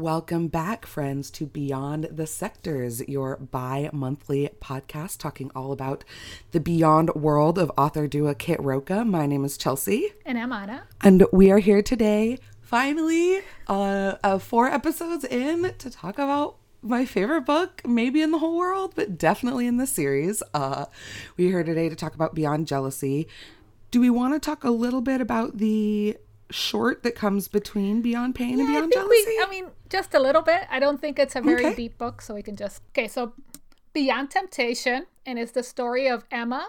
Welcome back, friends, to Beyond the Sectors, your bi monthly podcast talking all about the beyond world of author Dua Kit Rocha. My name is Chelsea. And I'm Anna. And we are here today, finally, uh, uh, four episodes in, to talk about my favorite book, maybe in the whole world, but definitely in this series. Uh, we're here today to talk about Beyond Jealousy. Do we want to talk a little bit about the short that comes between Beyond Pain and Beyond Jealousy? We, I mean, just a little bit. I don't think it's a very Okay. deep book, so we can just. Okay, so Beyond Temptation, and it's the story of Emma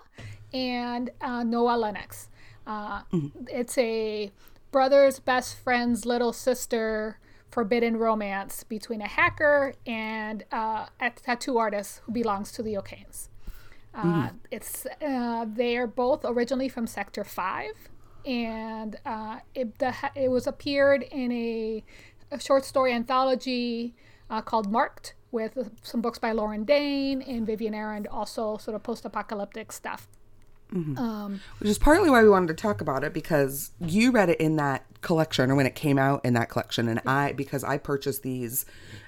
and uh, Noah Lennox. Uh, It's a brother's best friend's little sister forbidden romance between a hacker and uh, a tattoo artist who belongs to the O'Kanes. Uh, It's uh, they are both originally from Sector Five, and uh, it the, it was appeared in a, a short story anthology uh, called Marked with some books by Lauren Dane and Vivian Arend, also sort of post-apocalyptic stuff. Mm-hmm. Um, Which is partly why we wanted to talk about it because you read it in that collection or when it came out in that collection. And I, because I purchased these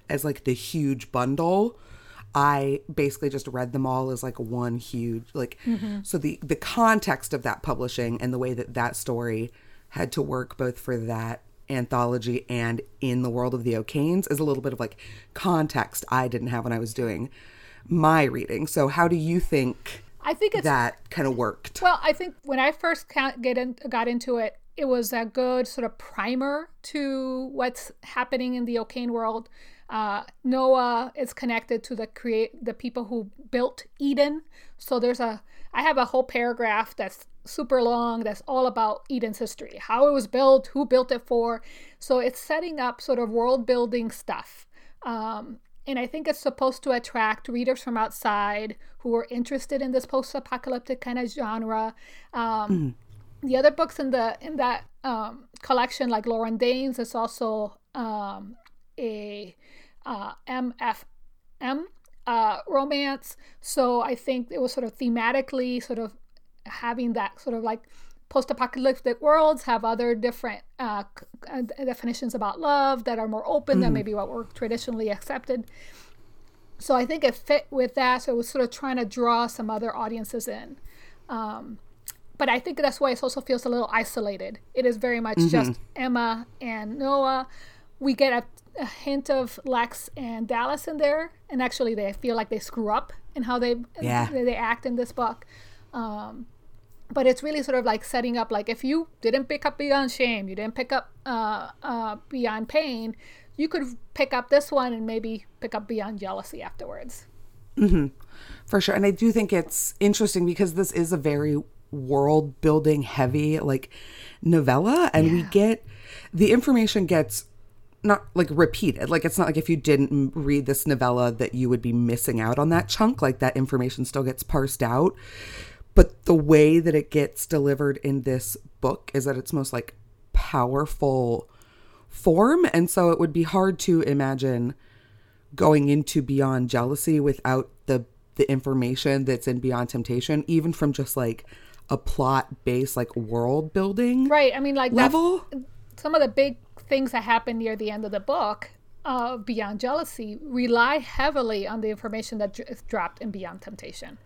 as like the huge bundle, I basically just read them all as like one huge, like, mm-hmm. so the, the context of that publishing and the way that that story had to work both for that anthology and in the world of the O'Kanes is a little bit of like context I didn't have when I was doing my reading. So how do you think I think it's that kind of worked? Well, I think when I first get in, got into it, it was a good sort of primer to what's happening in the O'Kane world. Uh, Noah is connected to the create the people who built Eden. So there's a I have a whole paragraph that's super long that's all about Eden's history, how it was built, who built it for. So it's setting up sort of world building stuff. Um, and I think it's supposed to attract readers from outside who are interested in this post-apocalyptic kind of genre. Um, The other books in the in that um, collection, like Lauren Danes, is also um, a uh, MFM uh, romance. So I think it was sort of thematically sort of having that sort of like post-apocalyptic worlds have other different uh, uh, definitions about love that are more open than maybe what were traditionally accepted. So I think it fit with that. So it was sort of trying to draw some other audiences in. Um, but I think that's why it also feels a little isolated. It is very much just Emma and Noah. We get a, a hint of Lex and Dallas in there, and actually they feel like they screw up in how they Yeah. they, act in this book. Um, but it's really sort of like setting up like if you didn't pick up Beyond Shame, you didn't pick up uh, uh, Beyond Pain, you could pick up this one and maybe pick up Beyond Jealousy afterwards. For sure. And I do think it's interesting because this is a very world building heavy like novella and we get the information gets not like repeated. Like it's not like if you didn't read this novella that you would be missing out on that chunk like that information still gets parsed out. But the way that it gets delivered in this book is that it's most like powerful form and so it would be hard to imagine going into beyond jealousy without the the information that's in beyond temptation even from just like a plot based like world building Right. I mean, like level some of the big things that happen near the end of the book uh, beyond jealousy rely heavily on the information that is dropped in beyond temptation.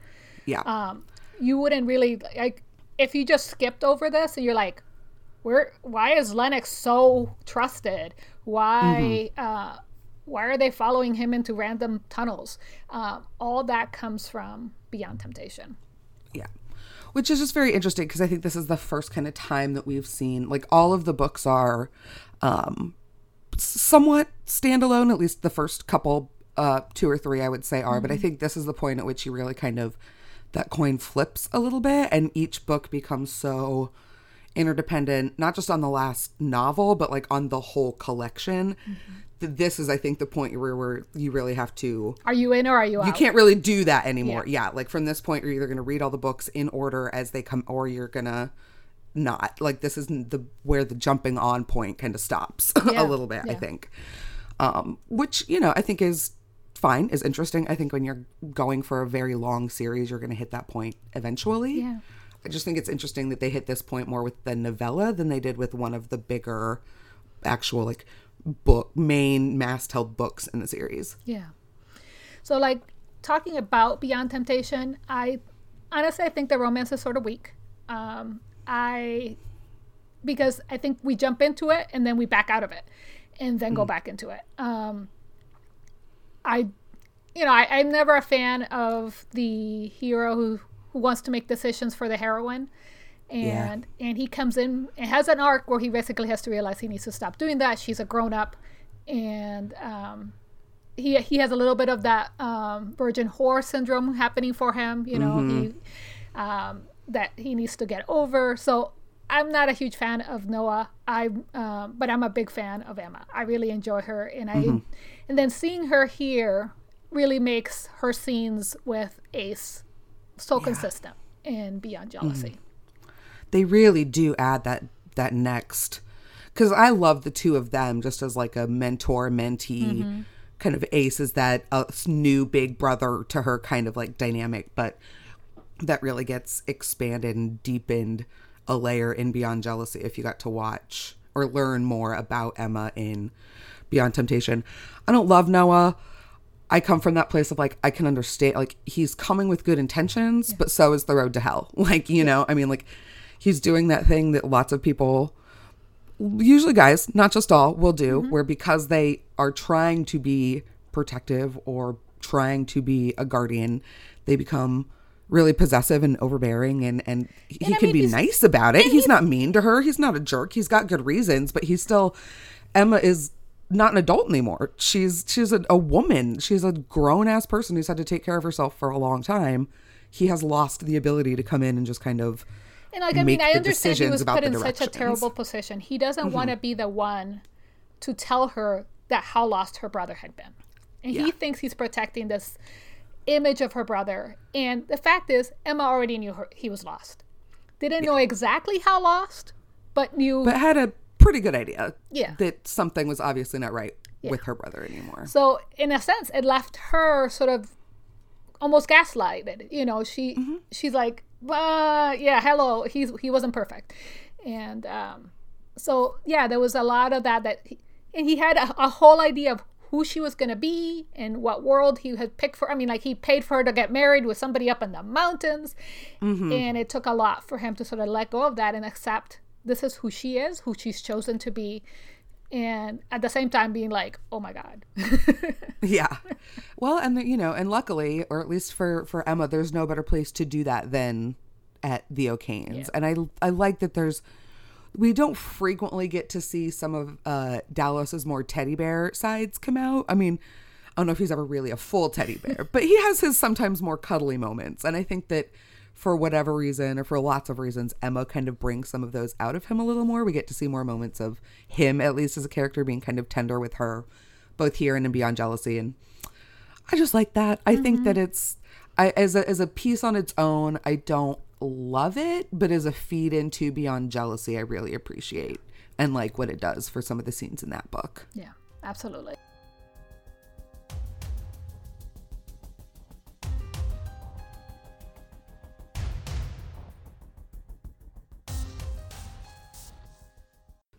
Yeah. Um, you wouldn't really like if you just skipped over this and you're like where why is lennox so trusted? Why uh, why are they following him into random tunnels? Um, all that comes from beyond temptation. Yeah. Which is just very interesting because i think this is the first kind of time that we've seen like all of the books are um somewhat standalone at least the first couple uh two or three i would say are but i think this is the point at which you really kind of that coin flips a little bit and each book becomes so interdependent not just on the last novel but like on the whole collection Th- this is i think the point where, where you really have to are you in or are you out you can't really do that anymore. Yeah. like from this point, you're either going to read all the books in order as they come, or you're gonna not. Like this isn't the where the jumping on point kind of stops Yeah, a little bit. I think, um, which you know I think is fine, is interesting. I think when you're going for a very long series, you're going to hit that point eventually. Yeah. I just think it's interesting that they hit this point more with the novella than they did with one of the bigger actual like book main mast-held books in the series. Yeah. So like talking about Beyond Temptation, I honestly I think the romance is sort of weak. Um, I because I think we jump into it and then we back out of it and then go back into it. Um, I, you know, I, I'm never a fan of the hero who, who wants to make decisions for the heroine. And and he comes in and has an arc where he basically has to realize he needs to stop doing that. She's a grown up, and um, he he has a little bit of that um, virgin whore syndrome happening for him. You know, he um, that he needs to get over. So I'm not a huge fan of Noah. I um, but I'm a big fan of Emma. I really enjoy her, and I and then seeing her here really makes her scenes with Ace so consistent and Beyond Jealousy. They really do add that that next because I love the two of them just as like a mentor mentee kind of Ace is that uh, new big brother to her kind of like dynamic, but that really gets expanded and deepened a layer in Beyond Jealousy if you got to watch or learn more about Emma in Beyond Temptation. I don't love Noah. I come from that place of like I can understand like he's coming with good intentions, but so is the road to hell. Like, you know, I mean like he's doing that thing that lots of people usually guys, not just all, will do, mm-hmm. where because they are trying to be protective or trying to be a guardian, they become really possessive and overbearing and and he And can mean, be nice about it. He's not mean to her. He's not a jerk. He's got good reasons, but he's still Emma is not an adult anymore. She's she's a, a woman. She's a grown ass person who's had to take care of herself for a long time. He has lost the ability to come in and just kind of And like I mean, I understand he was put in such a. Mm-hmm. terrible position. He doesn't want to be the one to tell her that how lost her brother had been, and Yeah. he thinks he's protecting this image of her brother. And the fact is, Emma already knew her, he was lost. Didn't know exactly how lost, but knew. but had a pretty good idea Yeah. that something was obviously not right with her brother anymore. So in a sense, it left her sort of almost gaslighted. You know, she Mm-hmm. she's like, uh, yeah, hello, he's he wasn't perfect, and um, so yeah, there was a lot of that that, he, and he had a, a whole idea of who she was gonna be and what world he had picked for. I mean, like he paid for her to get married with somebody up in the mountains, Mm-hmm. and it took a lot for him to sort of let go of that and accept this is who she is, who she's chosen to be. And at the same time, being like, "Oh my God, Yeah. Well, and you know, and luckily, or at least for for Emma, there's no better place to do that than at the O'Kanes. And I I like that there's we don't frequently get to see some of uh Dallas's more teddy bear sides come out. I mean, I don't know if he's ever really a full teddy bear, but he has his sometimes more cuddly moments. And I think that for whatever reason or for lots of reasons, Emma kind of brings some of those out of him a little more. We get to see more moments of him, at least as a character, being kind of tender with her, both here and in Beyond Jealousy. And I just like that. I think that it's I as a as a piece on its own, I don't love it, but as a feed into Beyond Jealousy, I really appreciate and like what it does for some of the scenes in that book. Yeah, absolutely.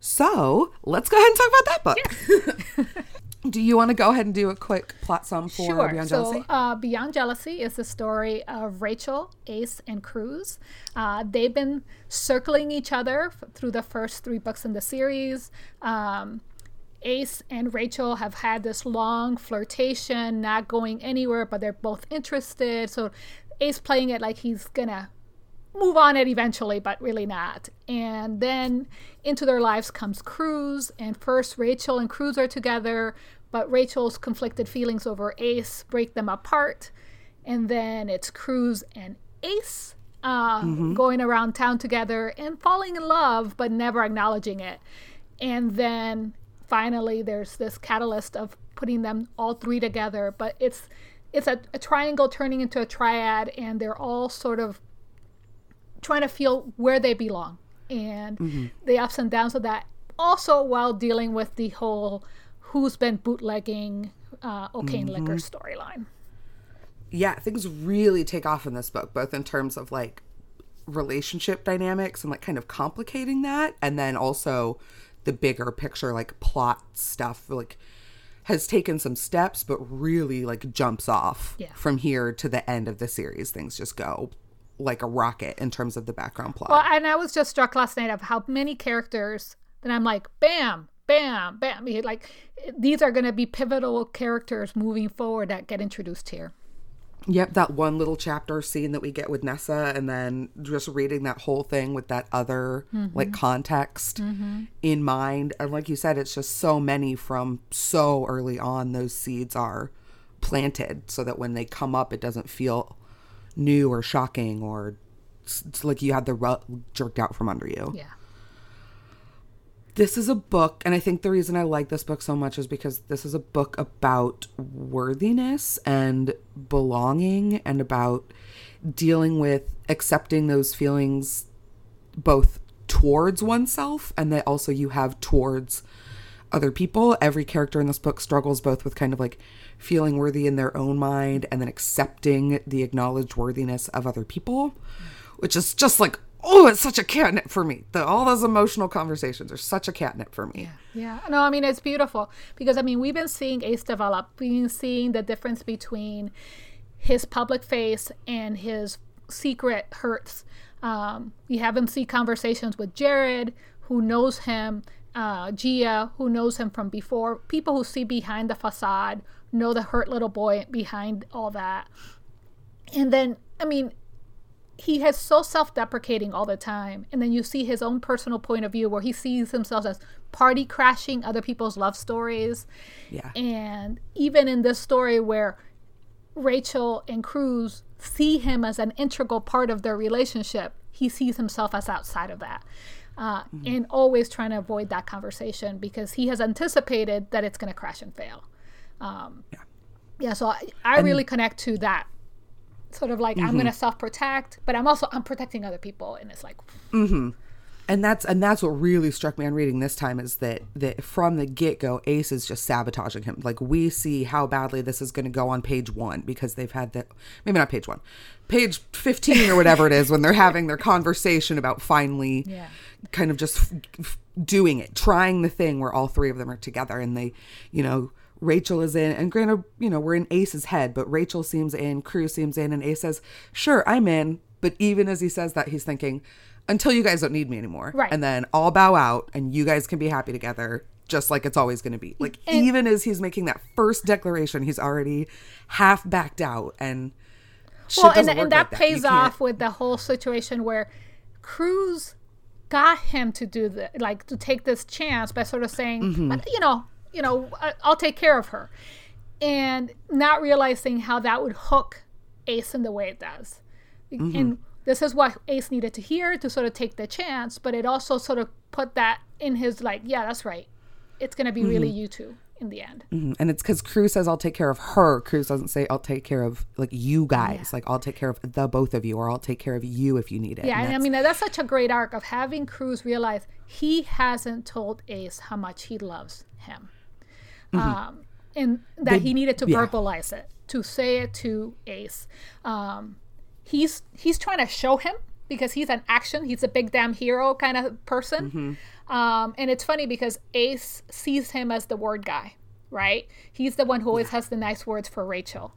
So let's go ahead and talk about that book. do you want to go ahead and do a quick plot sum for Sure. Beyond so, Jealousy? uh, Beyond Jealousy is the story of Rachel, Ace, and Cruz. Uh, they've been circling each other f- through the first three books in the series. Um, Ace and Rachel have had this long flirtation, not going anywhere, but they're both interested. So, Ace playing it like he's gonna move on it eventually, but really not. And then into their lives comes Cruz, and first Rachel and Cruz are together, but Rachel's conflicted feelings over Ace break them apart. And then it's Cruz and Ace uh, going around town together and falling in love, but never acknowledging it. And then finally, there's this catalyst of putting them all three together, but it's it's a, a triangle turning into a triad, and they're all sort of trying to feel where they belong and the ups and downs of that. Also, while dealing with the whole who's been bootlegging uh, O'Kane Liquor storyline. yeah, things really take off in this book, both in terms of like relationship dynamics and like kind of complicating that, and then also the bigger picture like plot stuff like has taken some steps but really like jumps off Yeah. from here to the end of the series things just go like a rocket in terms of the background plot Well, and I was just struck last night of how many characters that I'm like, bam, bam, bam. Like these are going to be pivotal characters moving forward that get introduced here. Yep, that one little chapter scene that we get with Nessa, and then just reading that whole thing with that other like mm-hmm. context mm-hmm. in mind. And like you said, it's just so many from so early on, those seeds are planted so that when they come up, it doesn't feel new or shocking or it's like you had the rug jerked out from under you Yeah. this is a book and i think the reason i like this book so much is because this is a book about worthiness and belonging and about dealing with accepting those feelings both towards oneself and that also you have towards other people. Every character in this book struggles both with kind of like feeling worthy in their own mind and then accepting the acknowledged worthiness of other people which is just like oh it's such a catnip for me. The, all those emotional conversations are such a catnip for me. Yeah. No, I mean, it's beautiful because, I mean, we've been seeing Ace develop, we've been seeing the difference between his public face and his secret hurts. Um, we haven't seen conversations with Jared, who knows him, uh, Gia, who knows him from before, people who see behind the facade, know the hurt little boy behind all that. And then, I mean, he has so self-deprecating all the time. And then you see his own personal point of view where he sees himself as party crashing other people's love stories. Yeah. And even in this story where rachel and cruz see him as an integral part of their relationship he sees himself as outside of that uh, and always trying to avoid that conversation because he has anticipated that it's going to crash and fail. Um, Yeah. yeah so i, I really connect to that. Sort of like i'm going to self-protect but i'm also i'm protecting other people and it's like and that's and that's what really struck me on reading this time is that that from the get-go ace is just sabotaging him. Like we see how badly this is going to go on page one because they've had that maybe not page one page 15 or whatever it is when they're having their conversation about finally Yeah. Kind of just f- f- doing it trying the thing where all three of them are together and they you know Rachel is in, and granted, you know, we're in Ace's head, but Rachel seems in, Cruz seems in, and Ace says, Sure, I'm in. But even as he says that, he's thinking, Until you guys don't need me anymore. Right. And then I'll bow out and you guys can be happy together, just like it's always going to be. Like, And- even as he's making that first declaration, he's already half backed out. And well, and, and that like You pays off with the whole situation where Cruz got him to do the like to take this chance by sort of saying, Mm-hmm. "But, you know, you know, I'll take care of her, and not realizing how that would hook Ace in the way it does. Mm-hmm. And this is what Ace needed to hear to sort of take the chance, but it also sort of put that in his like, yeah, that's right. It's gonna be really you two in the end. Mhm. And it's because Cruz says, I'll take care of her. Cruz doesn't say, I'll take care of like you guys. Like, I'll take care of the both of you, or I'll take care of you if you need it. Yeah, and I mean that's such a great arc of having Cruz realize he hasn't told Ace how much he loves him, um, and that he needed to Mm-hmm. yeah. verbalize it, to say it to Ace. Um, he's he's trying to show him because he's an action, he's a big damn hero kind of person, Mm-hmm. um, and it's funny because Ace sees him as the word guy, right? He's the one who always has the nice words for Rachel,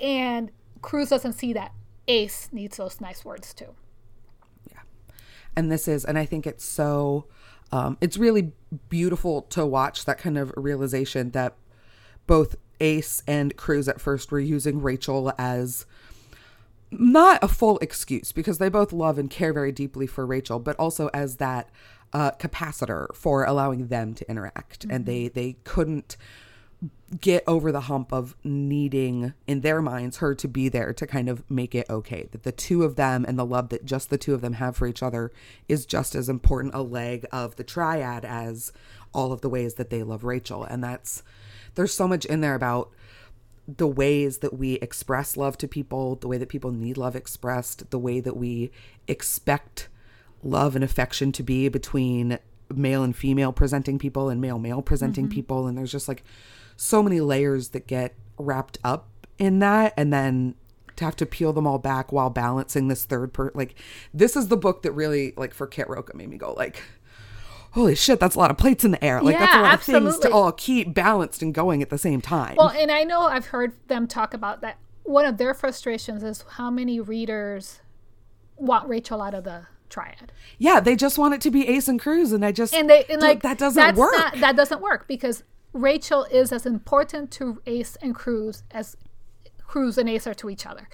and Cruz doesn't see that. Ace needs those nice words too. Yeah. And this is and i think it's so um, it's really beautiful to watch that kind of realization that both ace and cruz at first were using rachel as not a full excuse because they both love and care very deeply for rachel but also as that uh, capacitor for allowing them to interact. And they they couldn't get over the hump of needing in their minds her to be there to kind of make it okay. That the two of them and the love that just the two of them have for each other is just as important a leg of the triad as all of the ways that they love Rachel. And that's there's so much in there about the ways that we express love to people, the way that people need love expressed, the way that we expect love and affection to be between male and female presenting people and male male presenting mm-hmm. people. And there's just like so many layers that get wrapped up in that. And then to have to peel them all back while balancing this third part like this is the book that really like for Kit Rocha made me go like holy shit, that's a lot of plates in the air. Like that's a Yeah, lot of things to all keep balanced and going at the same time. Well, and I know I've heard them talk about that. One of their frustrations is how many readers want Rachel out of the triad. yeah, they just want it to be Ace and Cruz, and I just and they and like that doesn't that's work. not- that doesn't work because Rachel is as important to Ace and Cruz as Cruz and Ace are to each other,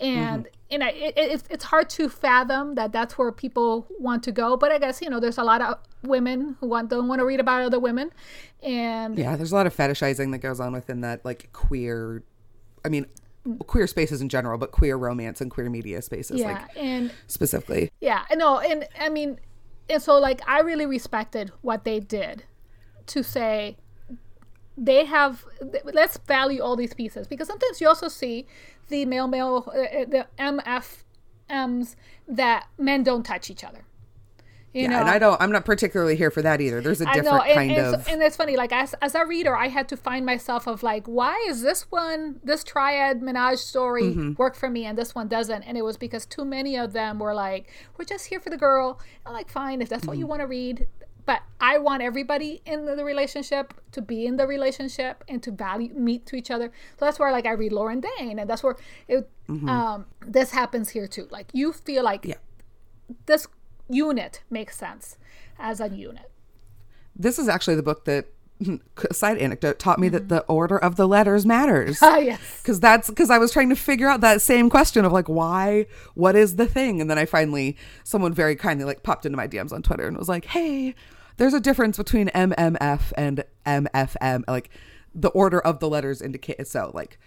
and Mm-hmm. And I, it, it's it's hard to fathom that that's where people want to go. But I guess you know there's a lot of women who want don't want to read about other women, and yeah, there's a lot of fetishizing that goes on within that like queer. I mean, queer spaces in general, but queer romance and queer media spaces, yeah, like and specifically. Yeah, no, and I mean, and so like I really respected what they did to say they have let's value all these pieces because sometimes you also see the male male uh, the MFMs that men don't touch each other. You Yeah, know, and I don't. I'm not particularly here for that either. There's a different know, and, kind and, of. so- and it's funny. Like as as a reader, I had to find myself of like, why is this one, this triad menage story Mm-hmm. work for me, and this one doesn't? And it was because too many of them were like, we're just here for the girl. I'm like, fine, if that's what you Mm-hmm. want to read, but I want everybody in the, relationship to be in the relationship and to value meet to each other. So that's where like I read Lauren Dane, and that's where it, um, this happens here too. Like you feel like Mm-hmm. yeah. this unit makes sense as a unit. This is actually the book that side anecdote taught me that the order of the letters matters. Ah, yes. because that's because I was trying to figure out that same question of like why what is the thing and then I finally someone very kindly like popped into my DMs on Twitter and was like hey there's a difference between MMF and MFM like the order of the letters indicate so like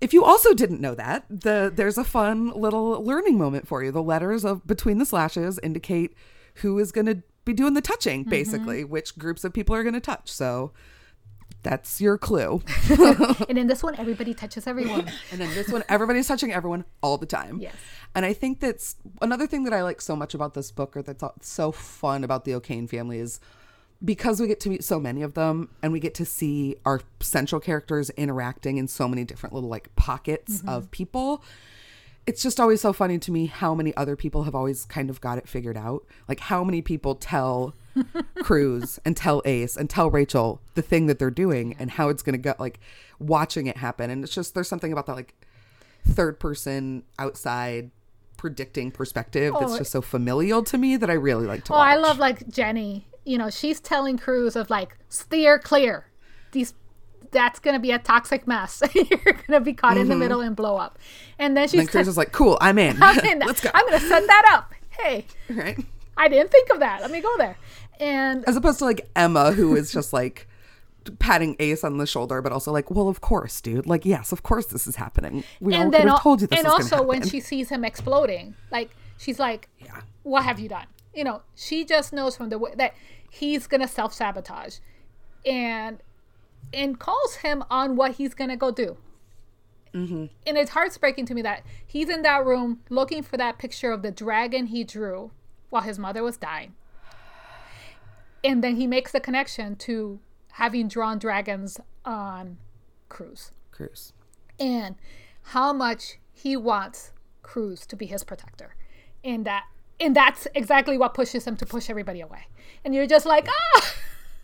if you also didn't know that the there's a fun little learning moment for you the letters of between the slashes indicate who is going to be doing the touching mm-hmm. basically which groups of people are going to touch so that's your clue And in this one, everybody touches everyone. and then this one, everybody's touching everyone all the time. Yes. And I think that's another thing that I like so much about this book, or that's so fun about the O'Kane family, is because we get to meet so many of them and we get to see our central characters interacting in so many different little like pockets mm-hmm. of people. It's just always so funny to me how many other people have always kind of got it figured out. Like how many people tell Cruz and tell Ace and tell Rachel the thing that they're doing and how it's going to go, like watching it happen. And it's just, there's something about that like third person outside predicting perspective that's Oh, just so familial to me that I really like to Oh, watch. I love like Jenny. You know, she's telling Cruz of like steer clear. These that's gonna be a toxic mess. You're gonna be caught in the mm-hmm. middle and blow up. And then she's And Cruz te- is like, cool, I'm in. I'm, in- Let's go. I'm gonna set that up. Hey, right? I didn't think of that. Let me go there. And As opposed to like Emma, who is just like patting Ace on the shoulder, but also like, well, of course, dude. Like, yes, of course this is happening. We all and could then have al- told you this and also when she sees him exploding, like she's like, Yeah. "What have you done?" You know, she just knows from the way that he's gonna self sabotage, and and calls him on what he's gonna go do. Mm-hmm. And it's heartbreaking to me that he's in that room looking for that picture of the dragon he drew while his mother was dying, and then he makes the connection to having drawn dragons on Cruz Cruz. and how much he wants Cruz to be his protector. And that and that's exactly what pushes him to push everybody away. And you're just like, ah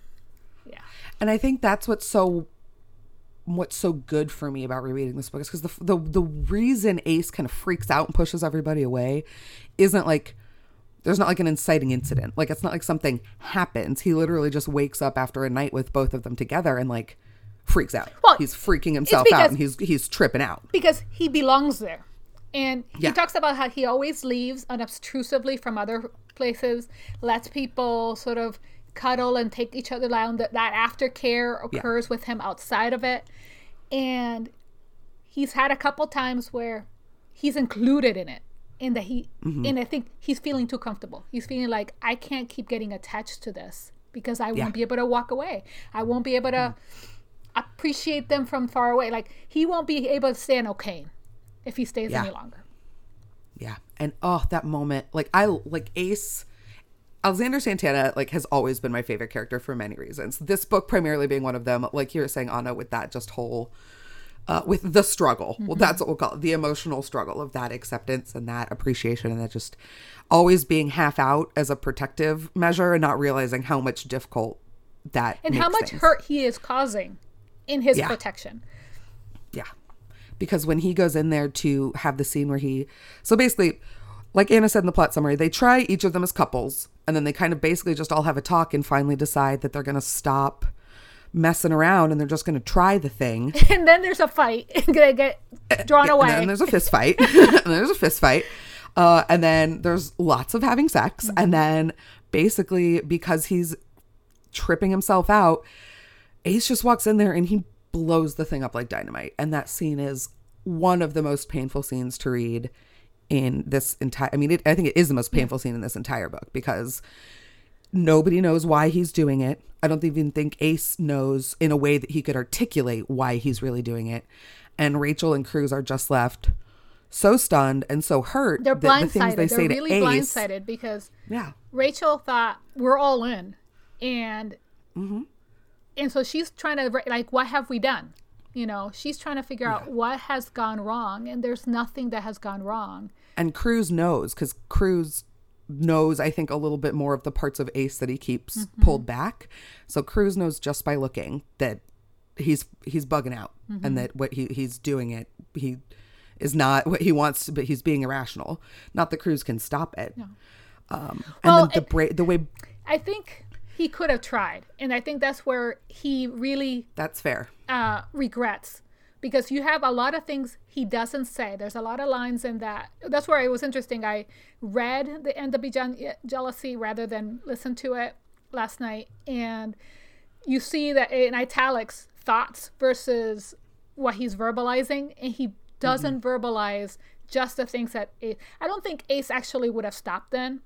Yeah. And I think that's what's so what's so good for me about rereading this book is because the, the the reason Ace kind of freaks out and pushes everybody away isn't like there's not like an inciting incident. Like it's not like something happens. He literally just wakes up after a night with both of them together and like freaks out. Well, he's freaking himself because- out and he's he's tripping out. Because he belongs there. And Yeah. he talks about how he always leaves unobtrusively from other places, lets people sort of cuddle and take each other down. That, that aftercare occurs with him outside of it. And he's had a couple times where he's included in it. In that he, Mm-hmm. and I think he's feeling too comfortable. He's feeling like I can't keep getting attached to this because I Yeah. Won't be able to walk away. I won't be able to appreciate them from far away. Like he won't be able to stand okay if he stays Yeah. any longer. Yeah. And oh, that moment. Like I like Ace Alexander Santana like has always been my favorite character for many reasons. This book primarily being one of them. Like you were saying, Anna, with that just whole uh, with the struggle. Well, that's what we'll call it the emotional struggle of that acceptance and that appreciation and that just always being half out as a protective measure and not realizing how much difficult that and how much things. hurt he is causing in his Yeah. protection. Yeah. Because when he goes in there to have the scene where he. So basically, like Anna said in the plot summary, they try each of them as couples, and then they kind of basically just all have a talk and finally decide that they're going to stop messing around and they're just going to try the thing. And then there's a fight. Gonna get drawn And away. then there's a fist fight. and there's a fist fight. Uh, and then there's lots of having sex. Mm-hmm. And then basically, because he's tripping himself out, Ace just walks in there and he blows the thing up like dynamite. And that scene is one of the most painful scenes to read in this entire. I mean, it, I think it is the most painful scene in this entire book because nobody knows why he's doing it. I don't even think Ace knows in a way that he could articulate why he's really doing it. And Rachel and Cruz are just left so stunned and so hurt They're the blindsided. things they say They're really Ace. blindsided because Yeah. Rachel thought we're all in, and Mm-hmm. and so she's trying to like, what have we done? You know, she's trying to figure out what has gone wrong, and there's nothing that has gone wrong. And Cruz knows because Cruz knows, I think, a little bit more of the parts of Ace that he keeps Mm-hmm. pulled back. So Cruz knows just by looking that he's he's bugging out Mm-hmm. and that what he he's doing it he is not what he wants to, but he's being irrational. Not that Cruz can stop it. Um, and Well, then the it- bra- the way I think he could have tried, and I think that's where he really that's fair. uh, regrets because you have a lot of things he doesn't say. There's a lot of lines in that. That's where it was interesting. I read the end of Je- Jealousy rather than listen to it last night, and you see that in italics thoughts versus what he's verbalizing, and he doesn't mm-hmm. verbalize just the things that Ace, I don't think Ace actually would have stopped then,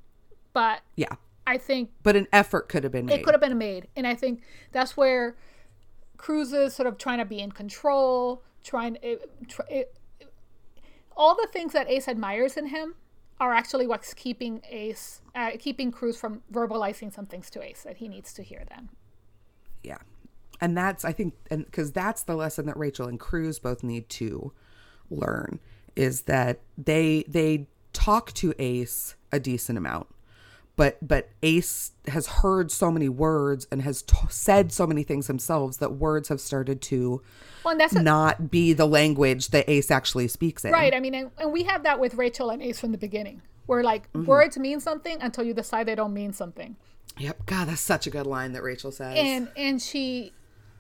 but Yeah, I think but an effort could have been made. it could have been made and i think that's where cruz is sort of trying to be in control trying it, it, all the things that ace admires in him are actually what's keeping ace uh, keeping cruz from verbalizing some things to ace that he needs to hear then. Yeah. And that's i think and because that's the lesson that rachel and cruz both need to learn is that they they talk to ace a decent amount but but ace has heard so many words and has t- said so many things themselves that words have started to well that's a, not be the language that ace actually speaks in right i mean and, and we have that with rachel and ace from the beginning where like Mm-hmm. words mean something until you decide they don't mean something yep god that's such a good line that rachel says and and she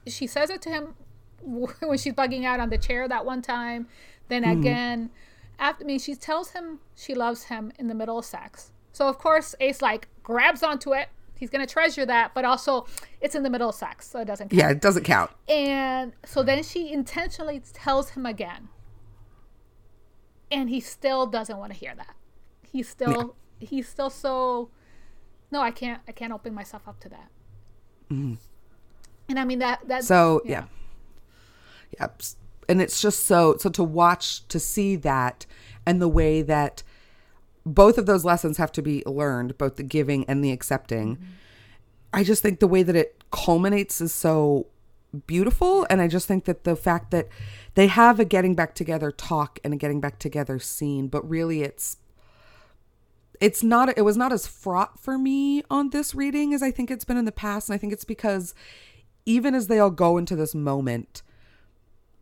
she says it to him when she's bugging out on the chair that one time then Mm-hmm. again after I mean she tells him she loves him in the middle of sex so of course ace like grabs onto it. He's gonna treasure that but also it's in the middle of sex so it doesn't count. yeah it doesn't count. And so then she intentionally tells him again. And he still doesn't want to hear that. He's still he's still so no i can't i can't open myself up to that. Mm. And i mean that that So yeah. Yep. And it's just so so to watch to see that and the way that both of those lessons have to be learned, both the giving and the accepting. I just think the way that it culminates is so beautiful and I just think that the fact that they have a getting back together talk and a getting back together scene, but really it's it's not it was not as fraught for me on this reading as I think it's been in the past and I think it's because even as they all go into this moment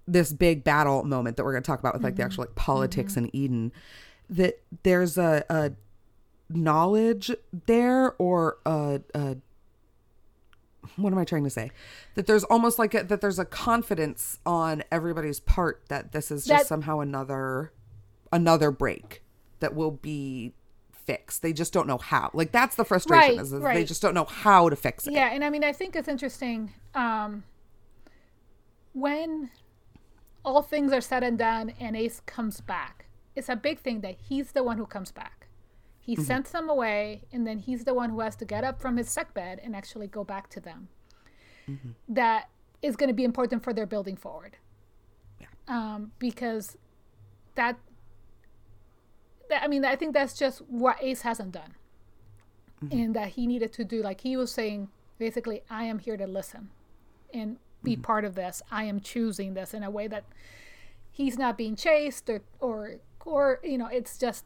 this big battle moment that we're going to talk about with like the mm-hmm. actual like politics mm-hmm. in Eden that there's a, a knowledge there or a, a what am I trying to say? That there's almost like a, that there's a confidence on everybody's part that this is just That- somehow another another break that will be fixed. They just don't know how. Like that's the frustration Right, is that they just don't know how to fix it. yeah and i mean i think it's interesting um when all things are said and done and ace comes back it's a big thing that he's the one who comes back. He mm-hmm. sends them away and then he's the one who has to get up from his sick bed and actually go back to them. Mm-hmm. That is going to be important for their building forward. Um, because that, that i mean i think that's just what ace hasn't done. Mm-hmm. And that he needed to do like he was saying basically i am here to listen and be part of this. I am choosing this in a way that he's not being chased or or or you know, it's just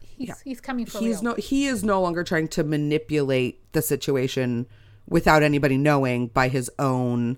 he's Yeah. he's coming for he's real. no he is no longer trying to manipulate the situation without anybody knowing by his own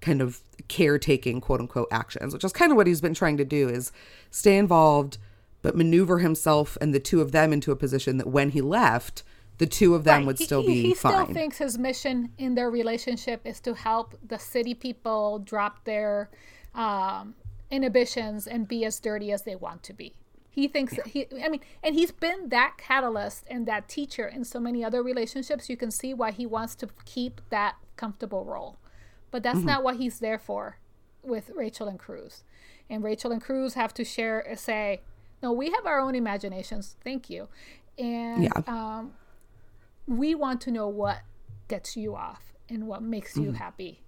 kind of caretaking quote unquote actions which is kind of what he's been trying to do is stay involved but maneuver himself and the two of them into a position that when he left the two of them Right. would still he, be he fine still thinks his mission in their relationship is to help the city people drop their um, inhibitions and be as dirty as they want to be. He thinks that he, I mean, and he's been that catalyst and that teacher in so many other relationships. You can see why he wants to keep that comfortable role. But Mm-hmm. that's not what he's there for with Rachel and Cruz. And Rachel and Cruz have to share, say, no, we have our own imaginations. Thank you. And Yeah. um, we want to know what gets you off and what makes Mm-hmm. you happy.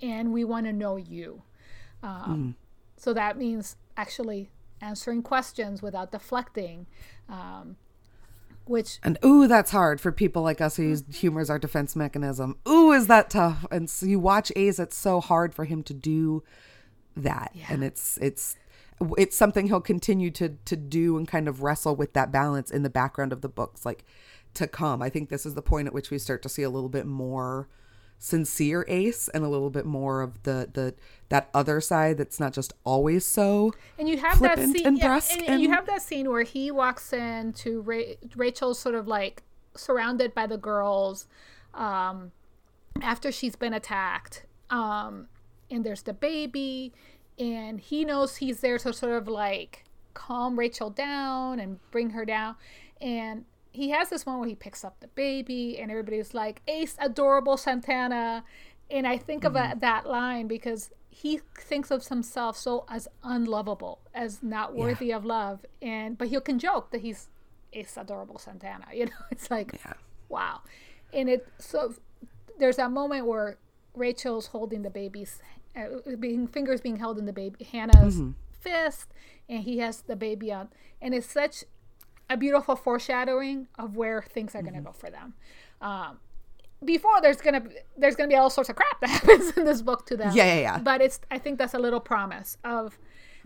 And we want to know you. Um, Mm-hmm. So that means actually answering questions without deflecting, um, which and ooh that's hard for people like us who use humor as our defense mechanism. Ooh is that tough? And so you watch ace it's so hard for him to do that. And it's it's it's something he'll continue to to do and kind of wrestle with that balance in the background of the books like to come. I think this is the point at which we start to see a little bit more sincere ace and a little bit more of the the that other side that's not just always so And you have that scene, and yeah, and, and you have that scene where he walks in to Ra- Rachel's sort of like surrounded by the girls, um, after she's been attacked, um, and there's the baby, and he knows he's there to sort of like calm Rachel down and bring her down, and he has this one where he picks up the baby, and everybody's like, "Ace, adorable Santana," and I think of that that line because he thinks of himself so as unlovable, as not worthy of love, and but he can joke that he's Ace, adorable Santana. You know, it's like, Yeah. wow, and it so there's that moment where Rachel's holding the baby's uh, being fingers being held in the baby Hannah's fist, and he has the baby on, and it's such a beautiful foreshadowing of where things are going to go for them. Um, before there's gonna there's gonna be all sorts of crap that happens in this book to them. Yeah, yeah, yeah. But it's I think that's a little promise of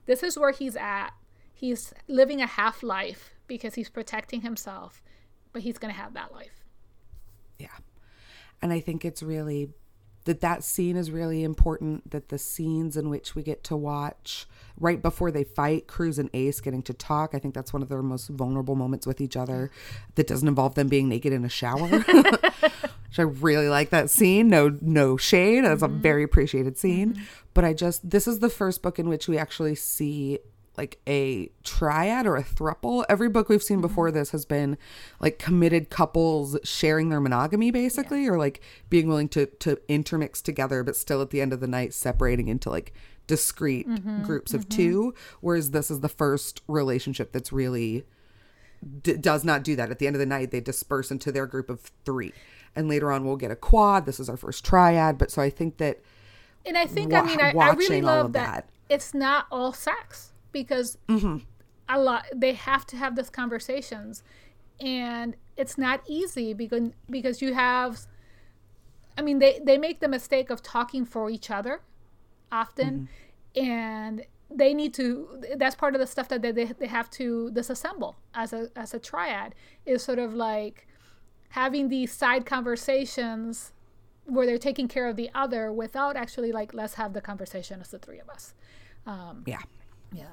this is where he's at. He's living a half life because he's protecting himself, but he's gonna have that life. Yeah. And I think it's really that that scene is really important that the scenes in which we get to watch right before they fight Cruz and Ace getting to talk. I think that's one of their most vulnerable moments with each other that doesn't involve them being naked in a shower. Which I really like that scene. No no shade. That's a mm-hmm. very appreciated mm-hmm. scene. But I just this is the first book in which we actually see like a triad or a thruple. Every book we've seen mm-hmm. before this has been like committed couples sharing their monogamy basically or like being willing to to intermix together but still at the end of the night separating into like discrete groups of two whereas this is the first relationship that's really d- does not do that. At the end of the night, they disperse into their group of three. And later on, we'll get a quad. This is our first triad. But so I think that And I think Wa- I mean I, I really love that. that. it's not all sex because Mm-hmm. a lot they have to have these conversations and it's not easy because because you have I mean they they make the mistake of talking for each other often Mm-hmm. and they need to that's part of the stuff that they, they, they have to disassemble as a as a triad is sort of like having these side conversations where they're taking care of the other without actually like let's have the conversation as the three of us Um yeah. yeah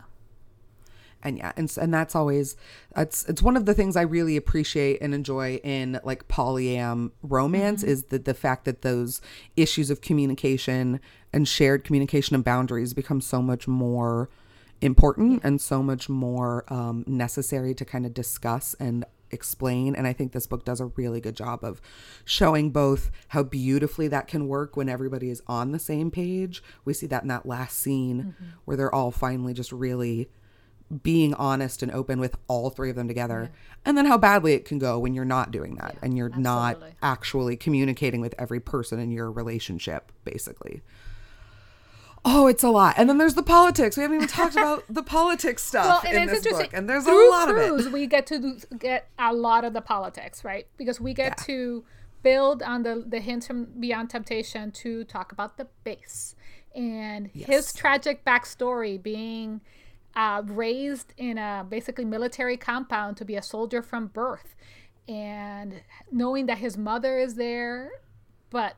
and yeah and, and that's always it's it's one of the things i really appreciate and enjoy in like polyam romance is the, the fact that those issues of communication and shared communication and boundaries become so much more important and so much more um, necessary to kind of discuss and explain and i think this book does a really good job of showing both how beautifully that can work when everybody is on the same page. We see that in that last scene where they're all finally just really being honest and open with all three of them together and then how badly it can go when you're not doing that and you're not actually communicating with every person in your relationship basically oh it's a lot. And then there's the politics. We haven't even talked about the politics well stuff and in this interesting. book and there's Through a lot Cruz, of it. We get to do, get a lot of the politics right? Because we get Yeah. to build on the the hints from Beyond Temptation to talk about the base and yes. his tragic backstory being uh, raised in a basically military compound to be a soldier from birth and knowing that his mother is there but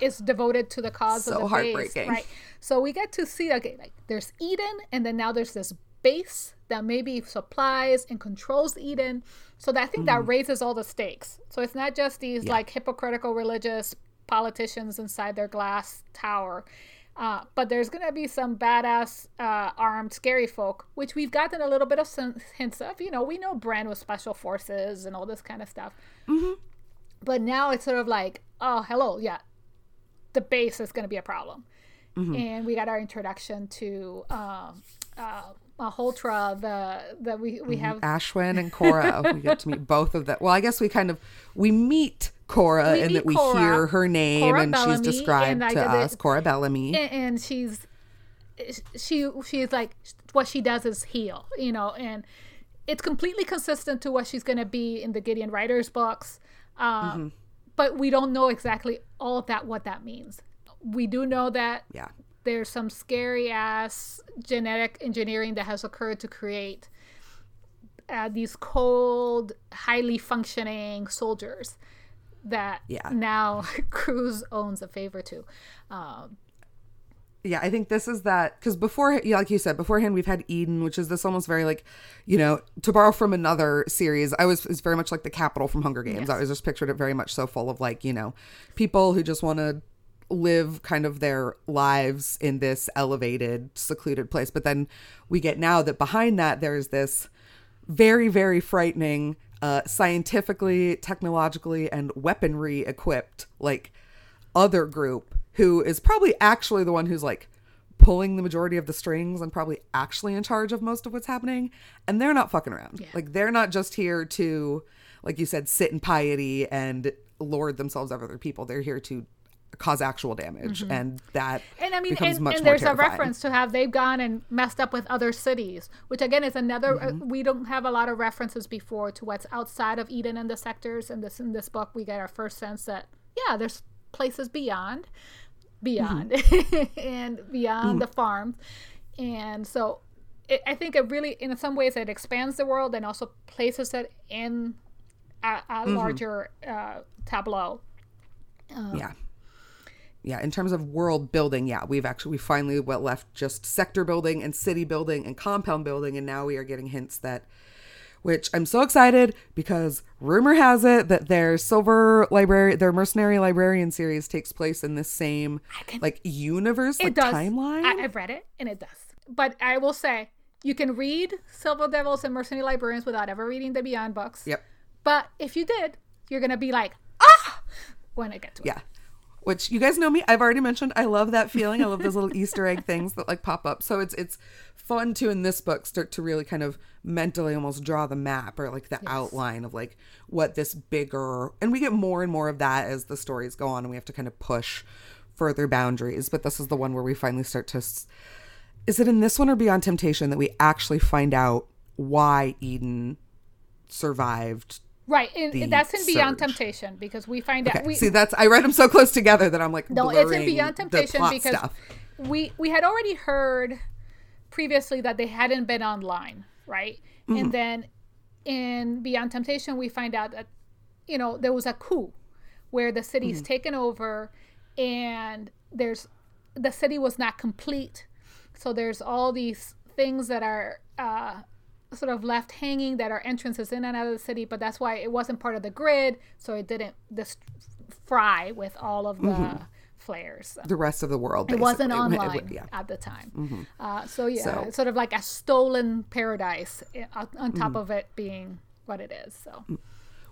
is devoted to the cause so of the heartbreaking. base right so we get to see okay like there's eden and then now there's this base that maybe supplies and controls eden so that, i think mm. that raises all the stakes so it's not just these yeah. like hypocritical religious politicians inside their glass tower uh, but there's gonna be some badass uh, armed scary folk, which we've gotten a little bit of some hints of. You know, we know Bran with special forces and all this kind of stuff. Mm-hmm. But now it's sort of like, oh, hello, yeah, the base is gonna be a problem. Mm-hmm. And we got our introduction to um, uh, Holtra, the the we we mm-hmm. have Ashwin and Kora. we get to meet both of them. Well, I guess we kind of we meet Kora we and that we Kora, hear her name Kora and Bellamy, she's described and to us, Kora Bellamy. And, and, she's she she's like what she does is heal, you know, and it's completely consistent to what she's going to be in the Gideon's Riders books. Um, mm-hmm. But we don't know exactly all of that what that means. We do know that yeah. there's some scary ass genetic engineering that has occurred to create uh, these cold, highly functioning soldiers that yeah. now Cruz owns a favor to. Um, yeah, I think this is that because before, yeah, like you said, beforehand we've had Eden, which is this almost very like, you know, to borrow from another series. I was it's very much like the capital from Hunger Games. Yes. I was just pictured it very much so full of like you know, people who just want to live kind of their lives in this elevated, secluded place. But then we get now that behind that there's this very very frightening uh, scientifically, technologically, and weaponry equipped, like other group who is probably actually the one who's like pulling the majority of the strings and probably actually in charge of most of what's happening. And they're not fucking around. Yeah. Like they're not just here to, like you said, sit in piety and lord themselves over other people. They're here to cause actual damage mm-hmm. and that and i mean and, and there's a reference to have they've gone and messed up with other cities which again is another uh, mm-hmm. uh, we don't have a lot of references before to what's outside of eden and the sectors and this in this book we get our first sense that yeah there's places beyond beyond mm-hmm. and beyond mm-hmm. the farm. and so it, i think it really in some ways it expands the world and also places it in a, a mm-hmm. larger uh, tableau um, yeah yeah, in terms of world building, yeah, we've actually we finally left just sector building and city building and compound building, and now we are getting hints that which I'm so excited because rumor has it that their silver library, their mercenary librarian series takes place in the same can, like universe, like does. timeline. I, have read it and it does. But I will say you can read Silver Devils and Mercenary Librarians without ever reading the Beyond books. Yep. But if you did, you're gonna be like, ah, when I get to it. Yeah which you guys know me i've already mentioned i love that feeling i love those little easter egg things that like pop up so it's it's fun to in this book start to really kind of mentally almost draw the map or like the yes. outline of like what this bigger and we get more and more of that as the stories go on and we have to kind of push further boundaries but this is the one where we finally start to is it in this one or beyond temptation that we actually find out why eden survived Right, and that's in Beyond Temptation because we find okay. out. We, See, that's I read them so close together that I'm like no, it's in Beyond Temptation because stuff. we we had already heard previously that they hadn't been online, right? Mm-hmm. And then in Beyond Temptation, we find out that you know there was a coup where the city's mm-hmm. taken over, and there's the city was not complete, so there's all these things that are. Uh, sort of left hanging that are entrances in and out of the city, but that's why it wasn't part of the grid, so it didn't this fry with all of the mm-hmm. Flares. The rest of the world. Basically. It wasn't online it, it, yeah. at the time. Mm-hmm. Uh, so yeah, so, it's sort of like a stolen paradise eh, on top mm-hmm. of it being what it is. So. Mm.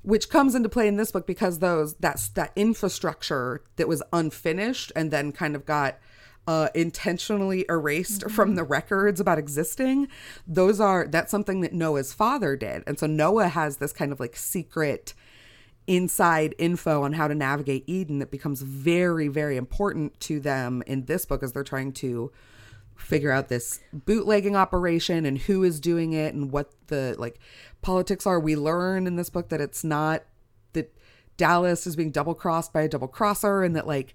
Which comes into play in this book because those that's that infrastructure that was unfinished and then kind of got uh, intentionally erased mm-hmm. from the records about existing, those are that's something that Noah's father did. And so Noah has this kind of like secret inside info on how to navigate Eden that becomes very, very important to them in this book as they're trying to figure out this bootlegging operation and who is doing it and what the like politics are. We learn in this book that it's not that Dallas is being double crossed by a double crosser and that like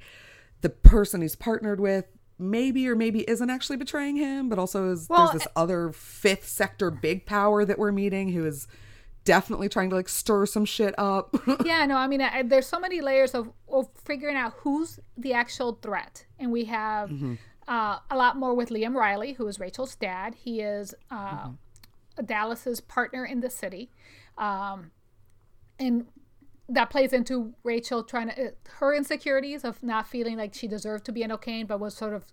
the person he's partnered with maybe or maybe isn't actually betraying him, but also is Well, there's this eh other fifth sector big power that we're meeting who is definitely trying to like stir some shit up. yeah, no, I mean, I, there's so many layers of, of figuring out who's the actual threat, and we have uh, a lot more with Liam Riley, who is Rachel's dad. He is uh, Dallas's partner in the city, um, and that plays into Rachel trying to her insecurities of not feeling like she deserved to be an O'Kane, but was sort of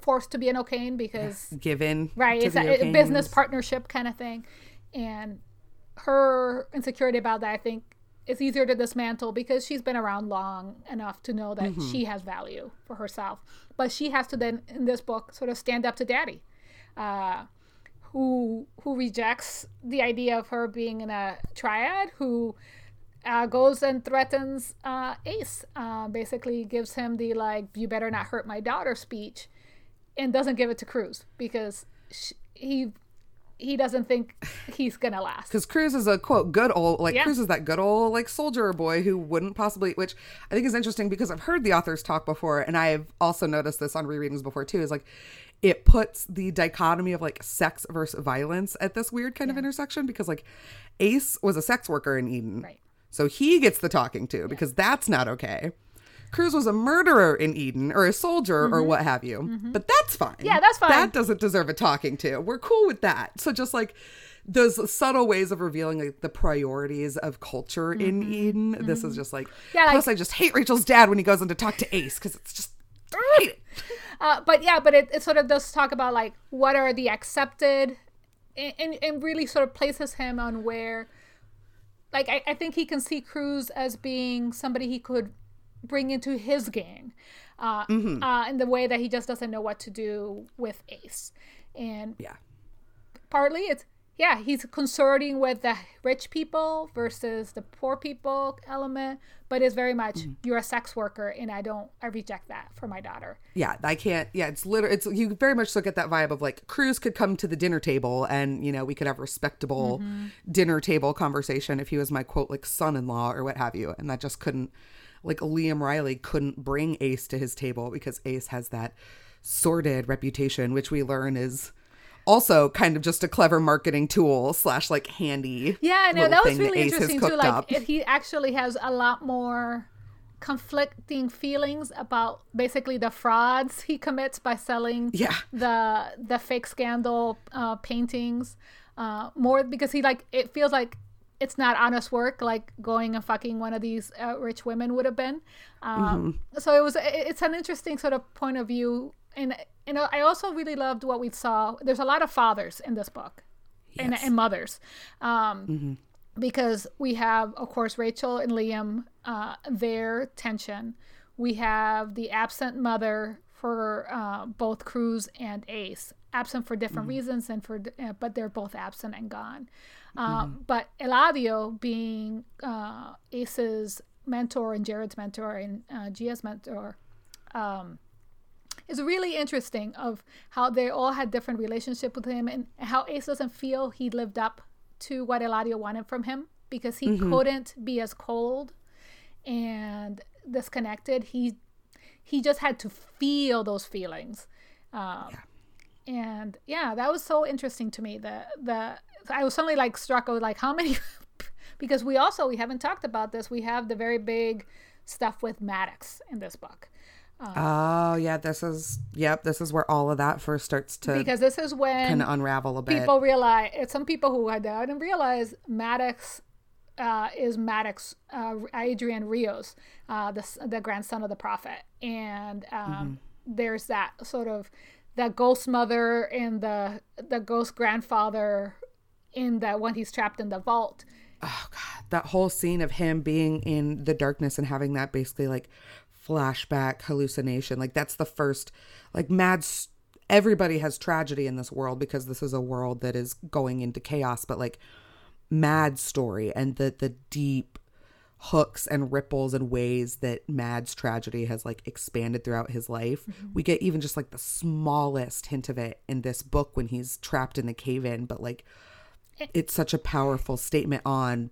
forced to be an O'Kane because Given right it's a, a business partnership kind of thing. And her insecurity about that i think is easier to dismantle because she's been around long enough to know that Mm-hmm. she has value for herself but she has to then in this book sort of stand up to daddy uh, who who rejects the idea of her being in a triad who uh, goes and threatens uh, ace uh, basically gives him the like you better not hurt my daughter speech and doesn't give it to Cruz because sh he he doesn't think he's gonna last. Because Cruz is a quote good old like Yeah. Cruz is that good old like soldier boy who wouldn't possibly which I think is interesting because I've heard the authors talk before and I've also noticed this on rereadings before too is like it puts the dichotomy of like sex versus violence at this weird kind of intersection because like Ace was a sex worker in Eden. Right. So he gets the talking to because that's not okay. Cruz was a murderer in Eden or a soldier or what have you. But that's fine. Mm-hmm. Yeah, that's fine. That doesn't deserve a talking to. We're cool with that. So just like those subtle ways of revealing like the priorities of culture in Eden. This is just like Mm-hmm. Yeah, like- plus I just hate Rachel's dad when he goes in to talk to Ace because it's just it. Uh, but yeah, but it, it sort of does talk about like what are the accepted, and, and, and really sort of places him on where, like I, I think he can see Cruz as being somebody he could bring into his gang, uh, uh, in the way that he just doesn't know what to do with Ace, and Yeah. partly it's yeah he's consorting with the rich people versus the poor people element but it's very much you're a sex worker and i don't i reject that for my daughter Yeah, I can't. Yeah, it's literally. It's you very much look at that vibe of like Cruz could come to the dinner table, and you know we could have respectable dinner table conversation if he was my quote like son-in-law or what have you, and that just couldn't. Like Liam Riley couldn't bring Ace to his table because Ace has that sordid reputation, which we learn is also kind of just a clever marketing tool slash like handy. yeah no that was really has interesting too like up. he actually has a lot more conflicting feelings about basically the frauds he commits by selling Yeah. the the fake scandal uh, paintings uh, more because he like it feels like it's not honest work like going and fucking one of these uh, rich women would have been. Um, so it was it- it's an interesting sort of point of view. And and I also really loved what we saw. There's a lot of fathers in this book and, Yes. and mothers. Um, because we have of course rachel and liam uh, their tension. We have the absent mother for uh, both cruz and ace absent for different reasons and for uh, but they're both absent and gone um, but eladio being uh, ace's mentor and jared's mentor and uh, gia's mentor um, is really interesting of how they all had different relationship with him and how Ace doesn't feel he lived up to what Eladio wanted from him because he couldn't be as cold and disconnected. He he just had to feel those feelings. Um, And yeah, that was so interesting to me. The the I was suddenly like struck with like how many because we also we haven't talked about this. We have the very big stuff with Maddox in this book. Oh yeah, this is yep. This is where all of that first starts to because this is when kind of unravel a bit. people realize it's some people who had I didn't realize Maddox uh, is Maddox uh, Adrian Rios, uh, the the grandson of the prophet, and um, there's that sort of that ghost mother and the the ghost grandfather in that when he's trapped in the vault. oh god. That whole scene of him being in the darkness and having that basically like flashback hallucination like that's the first like mad s- everybody has tragedy in this world because this is a world that is going into chaos but like mad story and the the deep hooks and ripples and ways that mad's tragedy has like expanded throughout his life. Mm-hmm. We get even just like the smallest hint of it in this book when he's trapped in the cave in but like it's such a powerful statement on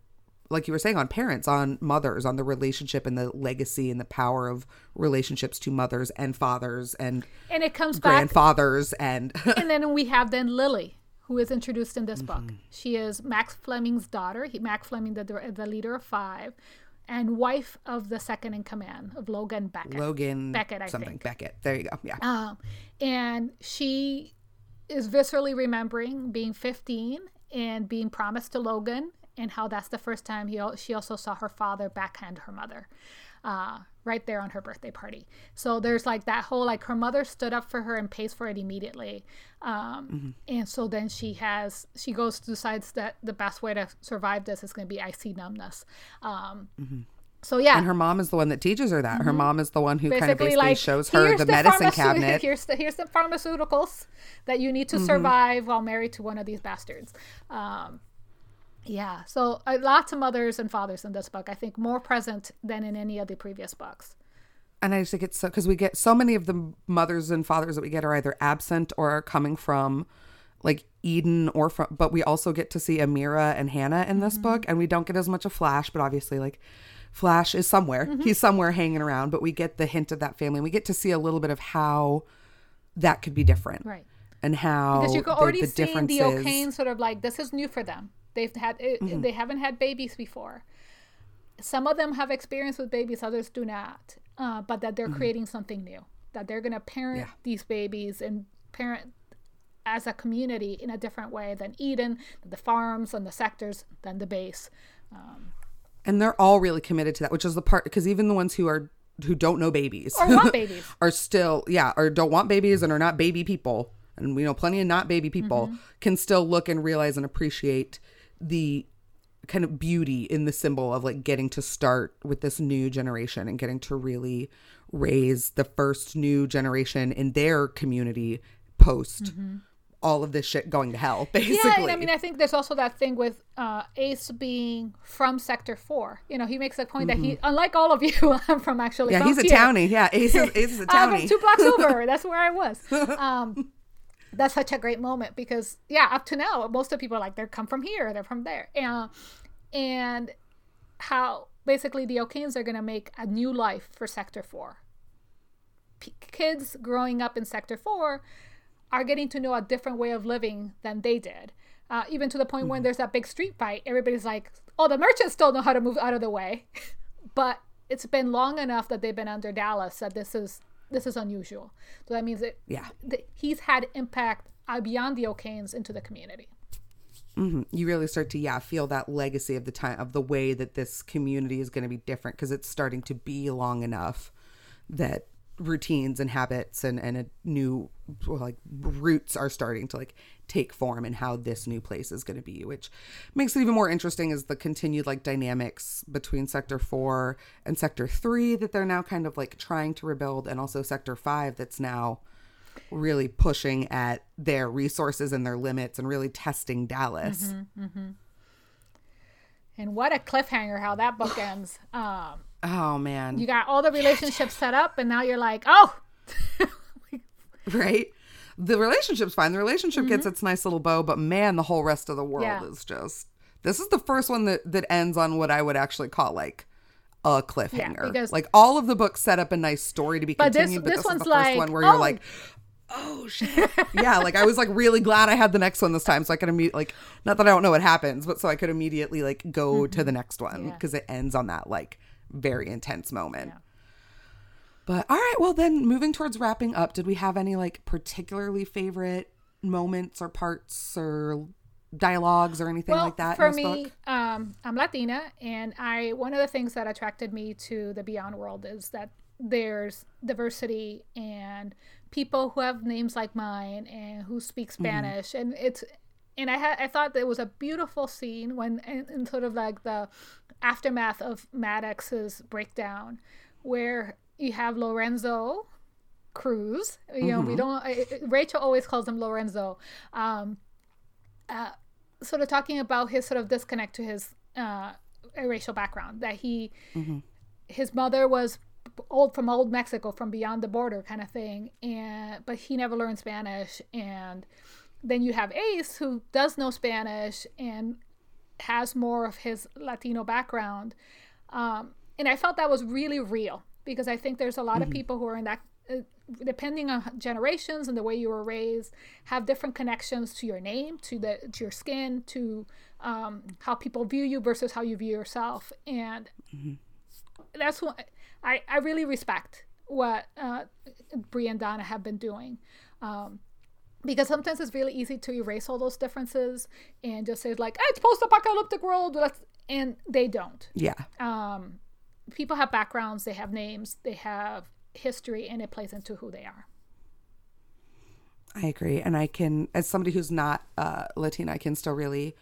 like you were saying on parents on mothers on the relationship and the legacy and the power of relationships to mothers and fathers and and it comes back grandfathers and and then we have then lily who is introduced in this Mm-hmm. book she is max fleming's daughter he, max fleming the, the leader of five and wife of the second in command of logan beckett Logan Beckett, I something think. Beckett. There you go. Yeah. Um, and she is viscerally remembering being 15 and being promised to Logan, and how that's the first time he, she also saw her father backhand her mother, uh, right there on her birthday party. So there's like that whole like her mother stood up for her and pays for it immediately, um, and so then she has she goes decides that the best way to survive this is going to be icy numbness. Um, So yeah, and her mom is the one that teaches her that. Her mom is the one who kind of basically basically like shows her here's the medicine pharmaceut- cabinet. Here's the here's the pharmaceuticals that you need to Mm-hmm. survive while married to one of these bastards. Um, yeah, so uh, lots of mothers and fathers in this book. I think more present than in any of the previous books. And I just think it's so because we get so many of the mothers and fathers that we get are either absent or are coming from like Eden or from, but we also get to see Amira and Hannah in this book, and we don't get as much of Flash, but obviously, like, Flash is somewhere. He's somewhere hanging around, but we get the hint of that family. We get to see a little bit of how that could be different. Right. And how Because you can the- already the see the O'Kane sort of like this is new for them. They've had it, Mm-hmm. they haven't had babies before. Some of them have experience with babies, others do not. Uh, but that they're creating something new. That they're going to parent Mm-hmm. Yeah. these babies and parent as a community in a different way than Eden, the farms and the sectors, than the base. And they're all really committed to that which is the part because even the ones who are who don't know babies Or want babies. are still yeah or don't want babies and are not baby people and we know plenty of not baby people Mm-hmm. can still look and realize and appreciate the kind of beauty in the symbol of like getting to start with this new generation and getting to really raise the first new generation in their community post all of this shit going to hell basically Mm-hmm. Yeah, and I mean, I think there's also that thing with uh, Ace being from Sector Four. You know, he makes a point that he, unlike all of you, I'm from actually. Mm-hmm. yeah he's a townie yeah ace is, Ace is a I'm townie from two blocks over. That's where I was. Um, that's such a great moment because yeah, up to now, most of people are like they come from here, they're from there, and and how basically the O'Kanes are going to make a new life for Sector Four. P- kids growing up in Sector Four are getting to know a different way of living than they did. Uh, even to the point when there's that big street fight, everybody's like, "Oh, the merchants still know how to move out of the way," but it's been long enough that they've been under Dallas that this is this is unusual. So that means that Yeah. that he's had impact uh, beyond the O'Kanes into the community. you really start to yeah feel that legacy of the time of the way that this community is going to be different because it's starting to be long enough that routines and habits and and a new like roots are starting to like take form and how this new place is going to be which makes it even more interesting is the continued like dynamics between sector 4 and sector 3 that they're now kind of like trying to rebuild and also sector 5 that's now really pushing at their resources and their limits and really testing Dallas. And what a cliffhanger how that book ends. Um, Oh man. you got all the relationships set up, and now you're like, oh, right? The relationship's fine. The relationship gets its nice little bow, but man, the whole rest of the world Mm-hmm. Yeah. is just this is the first one that that ends on what I would actually call like a cliffhanger. because- like all of the books set up a nice story to be But this- continued, but this this, is one's the first like, one where you're oh. like, oh shit. yeah, like I was like really glad I had the next one this time, so I could immediately like not that I don't know what happens, but so I could immediately like go Mm-hmm. to the next one Yeah. because it ends on that like very intense moment. But all right, well then moving towards wrapping up, did we have any like particularly favorite moments or parts or dialogues or anything well, like that for in this me, book? um, I'm Latina, and I one of the things that attracted me to the Beyond world is that there's diversity and people who have names like mine and who speak Mm-hmm. Spanish, and it's and I had I thought it was a beautiful scene when in, in sort of like the aftermath of Maddox's breakdown, where you have Lorenzo Cruz. You know, Mm-hmm. we don't. Rachel always calls him Lorenzo. Um, uh, sort of talking about his sort of disconnect to his uh, racial background. That he, his mother was old from old Mexico, from beyond the border, kind of thing, and but he never learned Spanish. And then you have Ace, who does know Spanish and has more of his Latino background. Um, and I felt that was really real because I think there's a lot mm-hmm. of people who are in that, uh, depending on generations and the way you were raised, have different connections to your name, to the to your skin, to um, how people view you versus how you view yourself, and mm-hmm. that's what I I really respect what uh, Bree and Donna have been doing. Um, because sometimes it's really easy to erase all those differences and just say like, hey, it's post-apocalyptic world, and they don't. Yeah. Um, people have backgrounds, they have names, they have history, and it plays into who they are. I agree, and I can, as somebody who's not uh, Latina, I can still really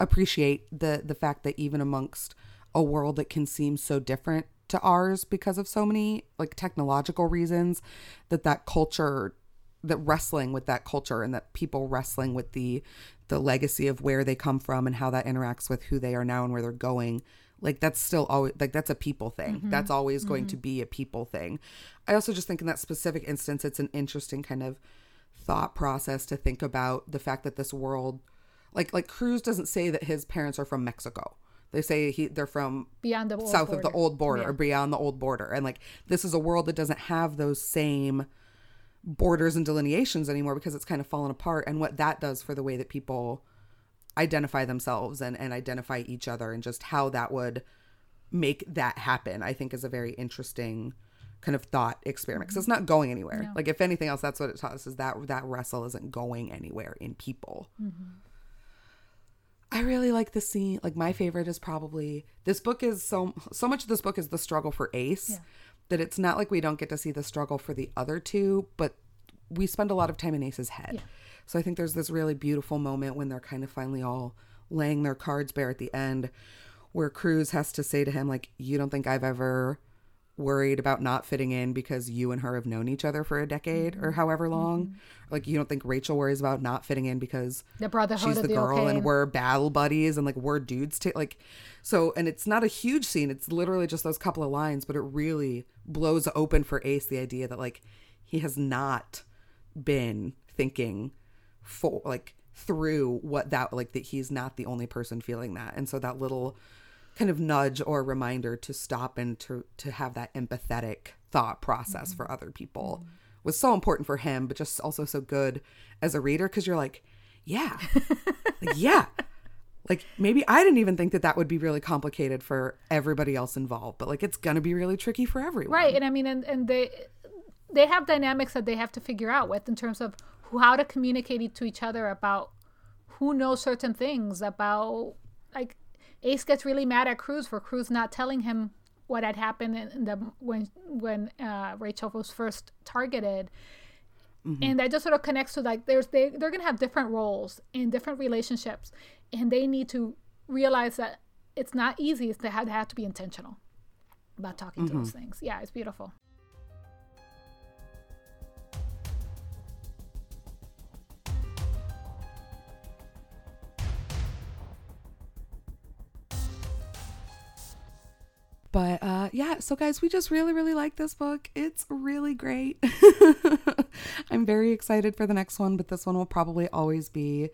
appreciate the the fact that even amongst a world that can seem so different to ours because of so many like technological reasons, that that culture, that wrestling with that culture, and that people wrestling with the the legacy of where they come from and how that interacts with who they are now and where they're going like that's still always like that's a people thing mm-hmm. that's always mm-hmm. going to be a people thing i also just think in that specific instance it's an interesting kind of thought process to think about the fact that this world like like cruz doesn't say that his parents are from mexico they say he they're from beyond the south border. of the old border yeah. or beyond the old border and like this is a world that doesn't have those same borders and delineations anymore because it's kind of fallen apart and what that does for the way that people identify themselves and, and identify each other and just how that would make that happen, I think is a very interesting kind of thought experiment because it's not going anywhere. No. Like if anything else, that's what it taught us is that that wrestle isn't going anywhere in people. Mm-hmm. I really like the scene. Like my favorite is probably this book is so so much of this book is the struggle for Ace yeah. That it's not like we don't get to see the struggle for the other two, but we spend a lot of time in Ace's head. Yeah. So I think there's this really beautiful moment when they're kind of finally all laying their cards bare at the end where Cruz has to say to him like you don't think I've ever worried about not fitting in because you and her have known each other for a decade mm-hmm. or however long. Mm-hmm. Like you don't think Rachel worries about not fitting in because the brotherhood she's the, the girl okay. and we're battle buddies and like we're dudes to like so and it's not a huge scene. It's literally just those couple of lines, but it really blows open for Ace the idea that like he has not been thinking for like through what that like that he's not the only person feeling that and so that little kind of nudge or reminder to stop and to to have that empathetic thought process mm-hmm. for other people mm-hmm. was so important for him but just also so good as a reader because you're like yeah like, yeah like maybe i didn't even think that that would be really complicated for everybody else involved but like it's gonna be really tricky for everyone right and i mean and, and they they have dynamics that they have to figure out with in terms of how to communicate to each other about who knows certain things about like Ace gets really mad at Cruz for Cruz not telling him what had happened in the when when uh, Rachel was first targeted. Mm-hmm. And that just sort of connects to like there's they they're gonna have different roles in different relationships, and they need to realize that it's not easy. It's they have, they have to be intentional about talking mm-hmm. to those things. Yeah, it's beautiful. But uh, yeah, so guys, we just really, really like this book. It's really great. I'm very excited for the next one, but this one will probably always be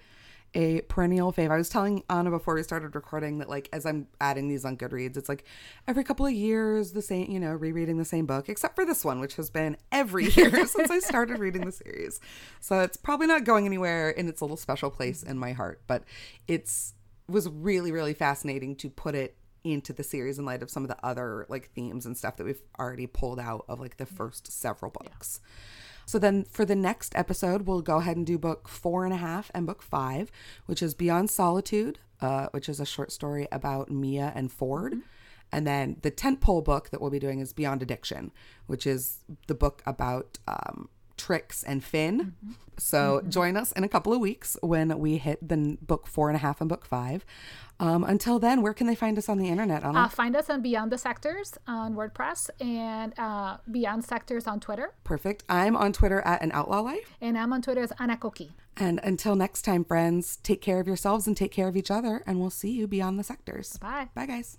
a perennial fave. I was telling Anna before we started recording that like as I'm adding these on Goodreads, it's like every couple of years the same, you know, rereading the same book, except for this one, which has been every year since I started reading the series. So it's probably not going anywhere in its little special place in my heart, but it's was really, really fascinating to put it into the series in light of some of the other like themes and stuff that we've already pulled out of like the first several books. Yeah. So then for the next episode, we'll go ahead and do book four and a half and book five, which is Beyond Solitude, uh, which is a short story about Mia and Ford. Mm-hmm. And then the tentpole book that we'll be doing is Beyond Addiction, which is the book about um, Trix and Finn. Mm-hmm. So mm-hmm. join us in a couple of weeks when we hit the book four and a half and book five. Um, until then, where can they find us on the internet? Uh, find us on Beyond the Sectors on WordPress and uh, Beyond Sectors on Twitter. Perfect. I'm on Twitter at an outlaw life. And I'm on Twitter as Anakoki. And until next time, friends, take care of yourselves and take care of each other. And we'll see you beyond the sectors. Bye. Bye, guys.